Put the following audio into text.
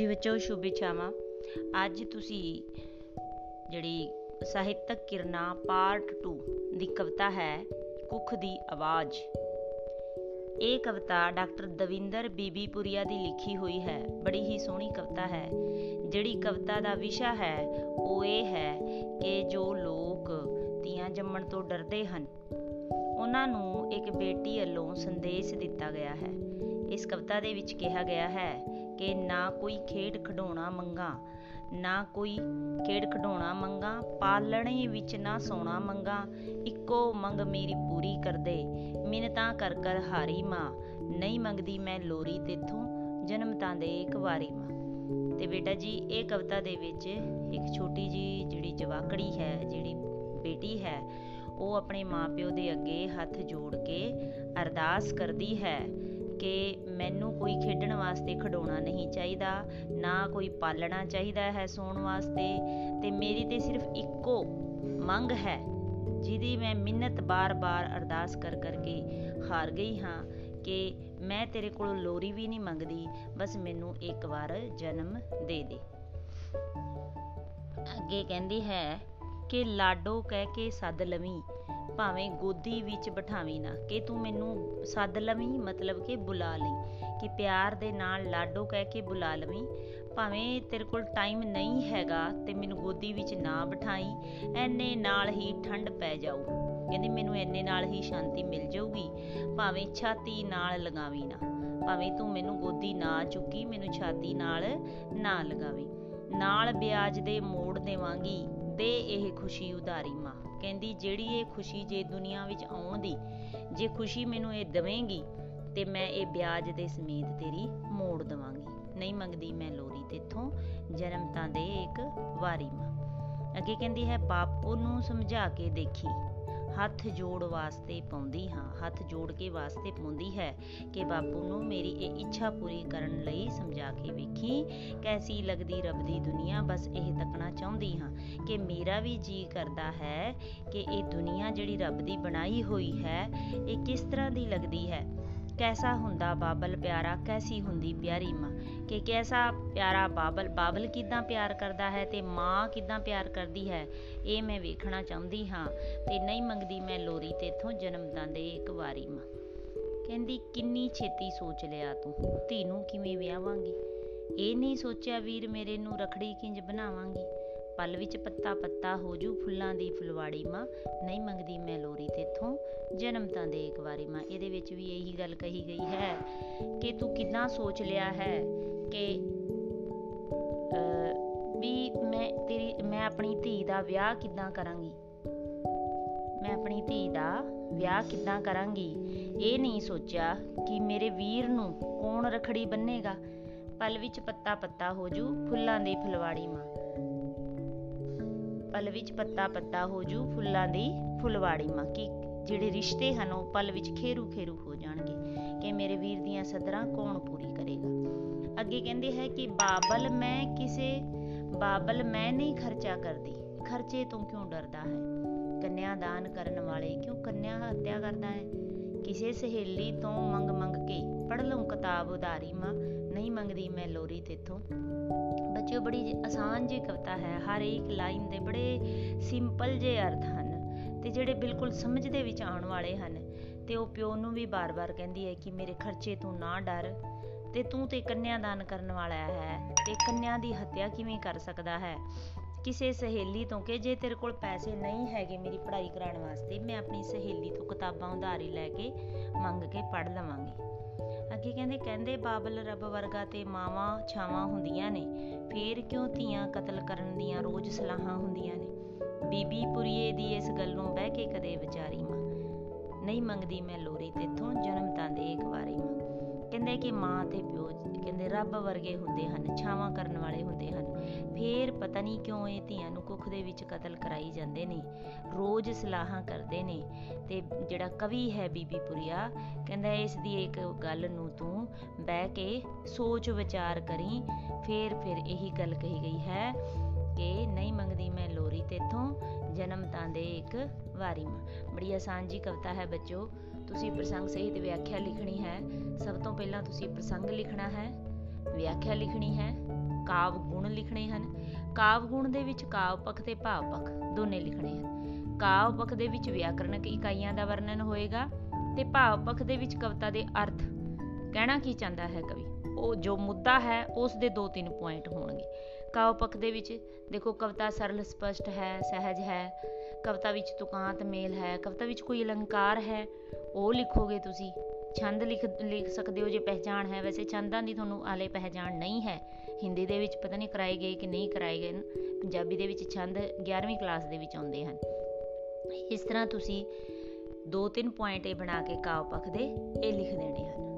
ਜੀ ਬੱਚੋ ਸ਼ੁਭ ਇਛਾਵਾਂ ਅੱਜ ਤੁਸੀਂ ਜਿਹੜੀ ਸਾਹਿਤਕ ਕਿਰਨਾ ਪਾਰਟ 2 ਦੀ ਕਵਿਤਾ ਹੈ, ਕੁੱਖ ਦੀ ਆਵਾਜ਼। ਇਹ ਕਵਿਤਾ ਡਾਕਟਰ ਦਵਿੰਦਰ ਬੀਬੀਪੁਰੀਆ ਦੀ ਲਿਖੀ ਹੋਈ ਹੈ। ਬੜੀ ਹੀ ਸੋਹਣੀ ਕਵਿਤਾ ਹੈ। ਜਿਹੜੀ ਕਵਿਤਾ ਦਾ ਵਿਸ਼ਾ ਹੈ, ਉਹ ਇਹ ਹੈ ਕਿ ਜੋ ਲੋਕ ਧੀਆਂ ਜੰਮਣ ਤੋਂ ਡਰਦੇ ਹਨ, ਉਹਨਾਂ ਨੂੰ ਇੱਕ ਬੇਟੀ ਵੱਲੋਂ ਸੰਦੇਸ਼ ਦਿੱਤਾ ਗਿਆ ਹੈ। ਇਸ ਕਵਿਤਾ ਦੇ ਵਿੱਚ ਕਿਹਾ ਗਿਆ ਹੈ ਕਿ ਨਾ ਕੋਈ ਖੇਡ ਖਡਾਉਣਾ ਮੰਗਾ, ਨਾ ਕੋਈ ਖੇਡ ਖਡਾਉਣਾ ਮੰਗਾ, ਪਾਲਣੇ ਵਿੱਚ ਨਾ ਸੋਣਾ ਮੰਗਾ, ਇੱਕੋ ਮੰਗ ਮੇਰੀ ਪੂਰੀ ਕਰ ਦੇ ਮਿੰਨਤਾਂ ਕਰ ਕਰ ਹਾਰੀ ਮਾਂ, ਨਹੀਂ ਮੰਗਦੀ ਮੈਂ ਲੋਰੀ ਤੇਥੋਂ, ਜਨਮ ਤਾਂ ਦੇ ਇੱਕ ਵਾਰੀ ਮਾਂ। ਤੇ ਬੇਟਾ ਜੀ, ਇਹ ਕਵਿਤਾ ਦੇ ਵਿੱਚ ਇੱਕ ਛੋਟੀ ਜੀ ਜਿਹੜੀ ਜਵਾਕੜੀ ਹੈ, ਜਿਹੜੀ ਬੇਟੀ ਹੈ, ਉਹ ਆਪਣੇ ਮਾਪਿਓ ਦੇ ਅੱਗੇ ਹੱਥ ਜੋੜ ਕੇ ਅਰਦਾਸ ਕਰਦੀ ਹੈ ਕਿ ਮੈਨੂੰ ਕੋਈ ਖੇਡਣ ਵਾਸਤੇ ਖਡਾਉਣਾ ਨਹੀਂ ਚਾਹੀਦਾ, ਨਾ ਕੋਈ ਪਾਲਣਾ ਚਾਹੀਦਾ ਹੈ ਸੌਣ ਵਾਸਤੇ, ਤੇ ਮੇਰੀ ਤੇ ਸਿਰਫ ਇੱਕੋ ਮੰਗ ਹੈ, ਜਿਹਦੀ ਮੈਂ ਮਿੰਨਤ ਬਾਰ-ਬਾਰ ਅਰਦਾਸ ਕਰ ਕਰਕੇ ਹਾਰ ਗਈ ਹਾਂ ਕਿ ਮੈਂ ਤੇਰੇ ਕੋਲੋਂ ਲੋਰੀ ਵੀ ਨਹੀਂ ਮੰਗਦੀ, ਬਸ ਮੈਨੂੰ ਇੱਕ ਵਾਰ ਜਨਮ ਦੇ ਦੇ। ਅੱਗੇ ਕਹਿੰਦੀ ਹੈ ਕਿ ਲਾਡੋ ਕਹਿ ਕੇ ਸੱਦ ਲਵੀਂ, ਭਾਵੇਂ ਗੋਦੀ ਵਿੱਚ ਬਿਠਾਵੀਂ ਨਾ। ਕਿ ਤੂੰ ਮੈਨੂੰ ਸੱਦ ਲਵੀਂ, ਮਤਲਬ ਕਿ ਬੁਲਾ ਲਈ। ਕਿ ਪਿਆਰ ਦੇ ਨਾਲ ਲਾਡੋ ਕਹਿ ਕੇ ਬੁਲਾ ਲਵੀਂ। ਭਾਵੇਂ ਤੇਰੇ ਕੋਲ ਟਾਈਮ ਨਹੀਂ ਹੈਗਾ ਤੇ ਮੈਨੂੰ ਗੋਦੀ ਵਿੱਚ ਨਾ ਬਿਠਾਈ, ਐਨੇ ਨਾਲ ਹੀ ਠੰਡ ਪੈ ਜਾਊ। ਕਹਿੰਦੀ, ਮੈਨੂੰ ਐਨੇ ਨਾਲ ਹੀ ਸ਼ਾਂਤੀ ਮਿਲ ਜਾਊਗੀ, ਭਾਵੇਂ ਛਾਤੀ ਨਾਲ ਲਗਾਵੀਂ ਨਾ। ਭਾਵੇਂ ਤੂੰ ਮੈਨੂੰ ਗੋਦੀ ਨਾ ਚੁੱਕੀ, ਮੈਨੂੰ ਛਾਤੀ ਨਾਲ ਨਾ ਲਗਾਵੀਂ। ਨਾਲ ਵਿਆਜ ਦੇ ਮੋੜ ਦੇਵਾਂਗੀ ਦੇ ਇਹ ਖੁਸ਼ੀ ਉਧਾਰੀ ਮਾਂ। ਕਹਿੰਦੀ, ਜਿਹੜੀ ਇਹ ਖੁਸ਼ੀ ਜੇ ਦੁਨੀਆ ਵਿੱਚ ਆਉਣ ਦੀ ਜੇ ਖੁਸ਼ੀ ਮੈਨੂੰ ਇਹ ਦਵੇਂਗੀ, ਤੇ ਮੈਂ ਇਹ ਵਿਆਜ ਦੇ ਸਮੇਤ ਤੇਰੀ ਮੋੜ ਦਵਾਂਗੀ। ਨਹੀਂ ਮੰਗਦੀ ਮੈਂ ਲੋਰੀ ਤੇਥੋਂ, ਜਨਮ ਤਾਂ ਦੇ ਇੱਕ ਵਾਰੀ ਮਾਂ। ਅੱਗੇ ਕਹਿੰਦੀ ਹੈ, ਬਾਪੂ ਨੂੰ ਸਮਝਾ ਕੇ ਦੇਖੀ। ਹੱਥ ਜੋੜ ਵਾਸਤੇ ਪਾਉਂਦੀ ਹਾਂ, ਹੱਥ ਜੋੜ ਕੇ ਵਾਸਤੇ ਪਾਉਂਦੀ ਹੈ ਕਿ ਬਾਪੂ ਨੂੰ ਮੇਰੀ ਇਹ ਇੱਛਾ ਪੂਰੀ ਕਰਨ ਲਈ ਸਮਝਾ ਕੇ ਵੇਖੀ। ਕੈਸੀ ਲੱਗਦੀ ਰੱਬ ਦੀ ਦੁਨੀਆ? ਬਸ ਇਹ ਤੱਕਣਾ ਚਾਹੁੰਦੀ ਹਾਂ ਕਿ ਮੇਰਾ ਵੀ ਜੀ ਕਰਦਾ ਹੈ ਕਿ ਇਹ ਦੁਨੀਆ ਜਿਹੜੀ ਰੱਬ ਦੀ ਬਣਾਈ ਹੋਈ ਹੈ, ਇਹ ਕਿਸ ਤਰ੍ਹਾਂ ਦੀ ਲੱਗਦੀ ਹੈ? ਕੈਸਾ ਹੁੰਦਾ ਬਾਬਲ ਪਿਆਰਾ, ਕੈਸੀ ਹੁੰਦੀ ਪਿਆਰੀ ਮਾਂ? ਕਿ ਕੈਸਾ ਪਿਆਰਾ ਬਾਬਲ ਬਾਬਲ ਕਿਦਾਂ ਪਿਆਰ ਕਰਦਾ ਹੈ ਤੇ ਮਾਂ ਕਿਦਾਂ ਪਿਆਰ ਕਰਦੀ ਹੈ? ਇਹ ਮੈਂ ਵੇਖਣਾ ਚਾਹੁੰਦੀ ਹਾਂ ਤੇ ਨਹੀਂ ਮੰਗਦੀ ਮੈਂ ਲੋਰੀ ਤੇਥੋਂ ਜਨਮ ਦੰਦੇ ਇੱਕ ਵਾਰੀ ਮਾਂ। ਕਹਿੰਦੀ, ਕਿੰਨੀ ਛੇਤੀ ਸੋਚ ਲਿਆ ਤੂੰ, ਧੀ ਨੂੰ ਕਿਵੇਂ ਵਿਆਹਾਂਗੀ? ਇਹ ਨਹੀਂ ਸੋਚਿਆ ਵੀਰ ਮੇਰੇ ਨੂੰ ਰਖੜੀ ਕਿੰਜ ਬਣਾਵਾਂਗੀ। ਪਲ ਵਿੱਚ ਪੱਤਾ ਪੱਤਾ ਹੋ ਜੂ ਫੁੱਲਾਂ ਦੀ ਫੁਲਵਾੜੀ ਮਾਂ, ਨਹੀਂ ਮੰਗਦੀ ਮੈਂ ਲੋਰੀ ਤੇਥੋਂ ਜਨਮ ਤਾਂ ਦੇ ਇੱਕ ਵਾਰੀ ਮਾਂ। ਇਹਦੇ ਵਿੱਚ ਵੀ ਇਹੀ ਗੱਲ ਕਹੀ ਗਈ ਹੈ ਕਿ ਤੂੰ ਕਿੰਨਾ ਸੋਚ ਲਿਆ ਹੈ ਕਿ ਵੀ ਮੈਂ ਤੇਰੀ, ਮੈਂ ਆਪਣੀ ਧੀ ਦਾ ਵਿਆਹ ਕਿੱਦਾਂ ਕਰਾਂਗੀ? ਮੈਂ ਆਪਣੀ ਧੀ ਦਾ ਵਿਆਹ ਕਿੱਦਾਂ ਕਰਾਂਗੀ? ਇਹ ਨਹੀਂ ਸੋਚਿਆ ਕਿ ਮੇਰੇ ਵੀਰ ਨੂੰ ਕੌਣ ਰਖੜੀ ਬੰਨੇਗਾ? ਪਲ ਵਿੱਚ ਪੱਤਾ ਪੱਤਾ ਹੋ ਜੂ ਫੁੱਲਾਂ ਦੀ ਫੁਲਵਾੜੀ ਮਾਂ। ਪਲ ਵਿੱਚ ਪੱਤਾ ਪੱਤਾ ਹੋ ਜੂ ਫੁੱਲਾਂ ਦੀ ਫੁਲਵਾੜੀ ਮਾਂ। ਕਿ ਜਿਹੜੇ ਰਿਸ਼ਤੇ ਹਨ, ਉਹ ਪਲ ਵਿੱਚ ਖੇਰੂ ਖੇਰੂ ਹੋ ਜਾਣਗੇ। ਕਿ ਮੇਰੇ ਵੀਰ ਦੀਆਂ ਸਦਰਾਂ ਕੌਣ ਪੂਰੀ ਕਰੇਗਾ? ਅੱਗੇ ਕਹਿੰਦੇ ਹੈ ਕਿ ਬਾਬਲ ਮੈਂ ਕਿਸੇ, ਬਾਬਲ ਮੈਂ ਨਹੀਂ ਖਰਚਾ ਕਰਦੀ। ਖਰਚੇ ਤੋਂ ਕਿਉਂ ਡਰਦਾ ਹੈ? ਕੰਨਿਆ ਦਾਨ ਕਰਨ ਵਾਲੇ ਕਿਉਂ ਕੰਨਿਆ ਹੱਤਿਆ ਕਰਦਾ ਹੈ? ਕਿਸੇ ਸਹੇਲੀ ਤੋਂ ਮੰਗ ਮੰਗ ਕੇ ਪੜ ਲਵਾਂ ਕਿਤਾਬ ਉਧਾਰੀ ਮਾਂ, ਨਹੀਂ ਮੰਗਦੀ ਮੈਂ ਲੋਰੀ ਤੇਥੋਂ। ਬੱਚਿਓ, ਬੜੀ ਆਸਾਨ ਜੀ ਕਵਿਤਾ ਹੈ, ਹਰ ਇੱਕ ਲਾਈਨ ਦੇ ਬੜੇ ਸਿੰਪਲ ਜੇ ਅਰਥ ਹਨ ਤੇ ਜਿਹੜੇ ਬਿਲਕੁਲ ਸਮਝ ਦੇ ਵਿੱਚ ਆਉਣ ਵਾਲੇ ਹਨ ਤੇ ਉਹ ਪਿਓ ਨੂੰ ਵੀ ਬਾਰ-ਬਾਰ ਕਹਿੰਦੀ ਹੈ ਕਿ ਮੇਰੇ ਖਰਚੇ ਤੋਂ ਨਾ ਡਰ ਤੇ ਤੂੰ ਤੇ ਕੰਨਿਆ ਦਾਨ ਕਰਨ ਵਾਲਾ ਹੈ ਤੇ ਕੰਨਿਆ ਦੀ ਹੱਤਿਆ ਕਿਵੇਂ ਕਰ ਸਕਦਾ ਹੈ? ਕਿਸੇ ਸਹੇਲੀ ਤੋਂ ਕਿ ਜੇ ਤੇਰੇ ਕੋਲ ਪੈਸੇ ਨਹੀਂ ਹੈਗੇ ਮੇਰੀ ਪੜ੍ਹਾਈ ਕਰਾਉਣ ਵਾਸਤੇ, ਮੈਂ ਆਪਣੀ ਸਹੇਲੀ ਤੋਂ ਕਿਤਾਬਾਂ ਉਧਾਰੀ ਲੈ ਕੇ ਮੰਗ ਕੇ ਪੜ੍ਹ ਲਵਾਂਗੀ। ਅੱਗੇ ਕਹਿੰਦੇ ਕਹਿੰਦੇ ਬਾਬਲ ਰੱਬ ਵਰਗਾ ਤੇ ਮਾਵਾਂ ਛਾਵਾਂ ਹੁੰਦੀਆਂ ਨੇ। ਫੇਰ ਕਿਉਂ ਧੀਆਂ ਕਤਲ ਕਰਨ ਦੀਆਂ ਰੋਜ਼ ਸਲਾਹਾਂ ਹੁੰਦੀਆਂ ਨੇ? ਬੀਬੀ ਪੁਰੀਏ ਦੀ ਇਸ ਗੱਲ ਨੂੰ ਬਹਿ ਕੇ ਕਦੇ ਵਿਚਾਰੀ ਮਾਂ। ਨਹੀਂ ਮੰਗਦੀ ਮੈਂ ਲੋਰੀ ਤੇਥੋਂ, ਜਨਮ ਤਾਂ ਦੇ ਇੱਕ ਵਾਰੀ ਮਾਂ। ਕਹਿੰਦੇ ਕਿ ਮਾਂ ਤੇ ਪਿਓ ਕਹਿੰਦੇ ਰੱਬ ਵਰਗੇ ਹੁੰਦੇ ਹਨ, ਛਾਵਾਂ ਕਰਨ ਵਾਲੇ ਹੁੰਦੇ ਹਨ। ਫੇਰ ਪਤਾ ਨਹੀਂ ਕਿਉਂ ਇਹ ਧੀਆਂ ਨੂੰ ਕੁੱਖ ਦੇ ਵਿੱਚ ਕਤਲ ਕਰਾਈ ਜਾਂਦੇ ਨੇ, ਰੋਜ਼ ਸਲਾਹਾਂ ਕਰਦੇ ਨੇ ਤੇ ਜਿਹੜਾ ਕਵੀ ਹੈ ਬੀਬੀ ਪੁਰੀਆ ਕਹਿੰਦਾ ਇਸ ਦੀ ਇੱਕ ਗੱਲ ਨੂੰ ਤੂੰ ਬਹਿ ਕੇ ਸੋਚ ਵਿਚਾਰ ਕਰੀ, ਫੇਰ ਫਿਰ ਇਹੀ ਗੱਲ ਕਹੀ ਗਈ ਹੈ ਕਿ ਨਹੀਂ ਮੰਗਦੀ ਮੈਂ ਲੋਰੀ ਤੇਥੋਂ, ਜਨਮ ਤਾਂ ਦੇ ਇੱਕ ਵਾਰੀ ਮਾਂ। ਬੜੀ ਆਸਾਨ ਜੀ ਕਵਿਤਾ ਹੈ ਬੱਚੋ। ਤੁਸੀਂ ਪ੍ਰਸੰਗ ਸਹਿਤ ਵਿਆਖਿਆ ਲਿਖਣੀ ਹੈ, ਸਭ ਤੋਂ ਪਹਿਲਾਂ ਤੁਸੀਂ ਪ੍ਰਸੰਗ ਲਿਖਣਾ ਹੈ। ਵਿਆਖਿਆ ਲਿਖਣੀ ਹੈ, ਕਾਵ ਗੁਣ ਲਿਖਣੇ ਹਨ। ਕਾਵ ਗੁਣ ਦੇ ਵਿੱਚ ਕਾਵ ਪੱਖ ਤੇ ਭਾਵ ਪੱਖ ਦੋਨੇ ਲਿਖਣੇ ਹਨ। ਕਾਵ ਪੱਖ ਦੇ ਵਿੱਚ ਵਿਆਕਰਣਕ ਇਕਾਈਆਂ ਦਾ ਵਰਣਨ ਹੋਏਗਾ ਤੇ ਭਾਵ ਪੱਖ ਦੇ ਵਿੱਚ ਕਵਿਤਾ ਦੇ ਅਰਥ। ਕਹਿਣਾ ਕੀ ਚਾਹੁੰਦਾ ਹੈ ਕਵੀ? ਉਹ ਜੋ ਮੁੱਦਾ ਹੈ, ਉਸ ਦੇ ਦੋ ਤਿੰਨ ਪੁਆਇੰਟ ਹੋਣਗੇ। ਕਾਵ ਪੱਖ ਦੇ ਵਿੱਚ ਦੇਖੋ ਕਵਿਤਾ ਸਰਲ, ਸਪਸ਼ਟ ਹੈ, ਸਹਿਜ ਹੈ। ਕਵਿਤਾ ਵਿੱਚ ਤੁਕਾਂਤ ਮੇਲ ਹੈ, ਕਵਿਤਾ ਵਿੱਚ ਕੋਈ ਅਲੰਕਾਰ ਹੈ, ਉਹ ਲਿਖੋਗੇ ਤੁਸੀਂ। ਛੰਦ ਲਿਖ ਲਿਖ ਸਕਦੇ ਹੋ ਜੇ ਪਹਿਚਾਨ ਹੈ, ਵੈਸੇ ਛੰਦਾਂ ਦੀ ਤੁਹਾਨੂੰ ਆਲੇ ਪਹਿਚਾਨ ਨਹੀਂ ਹੈ। ਹਿੰਦੀ ਦੇ ਵਿੱਚ ਪਤਾ ਨਹੀਂ ਕਰਾਏ ਗਏ ਕਿ ਨਹੀਂ ਕਰਾਏ ਗਏ ਪੰਜਾਬੀ ਦੇ ਵਿੱਚ ਛੰਦ 11ਵੀਂ ਕਲਾਸ ਦੇ ਵਿੱਚ ਆਉਂਦੇ ਹਨ। ਇਸ ਤਰ੍ਹਾਂ ਤੁਸੀਂ ਦੋ ਤਿੰਨ ਪੁਆਇੰਟ ਇਹ ਬਣਾ ਕੇ ਕਾਵ ਪੱਖ ਦੇ ਇਹ ਲਿਖ ਦੇਣੇ ਹਨ।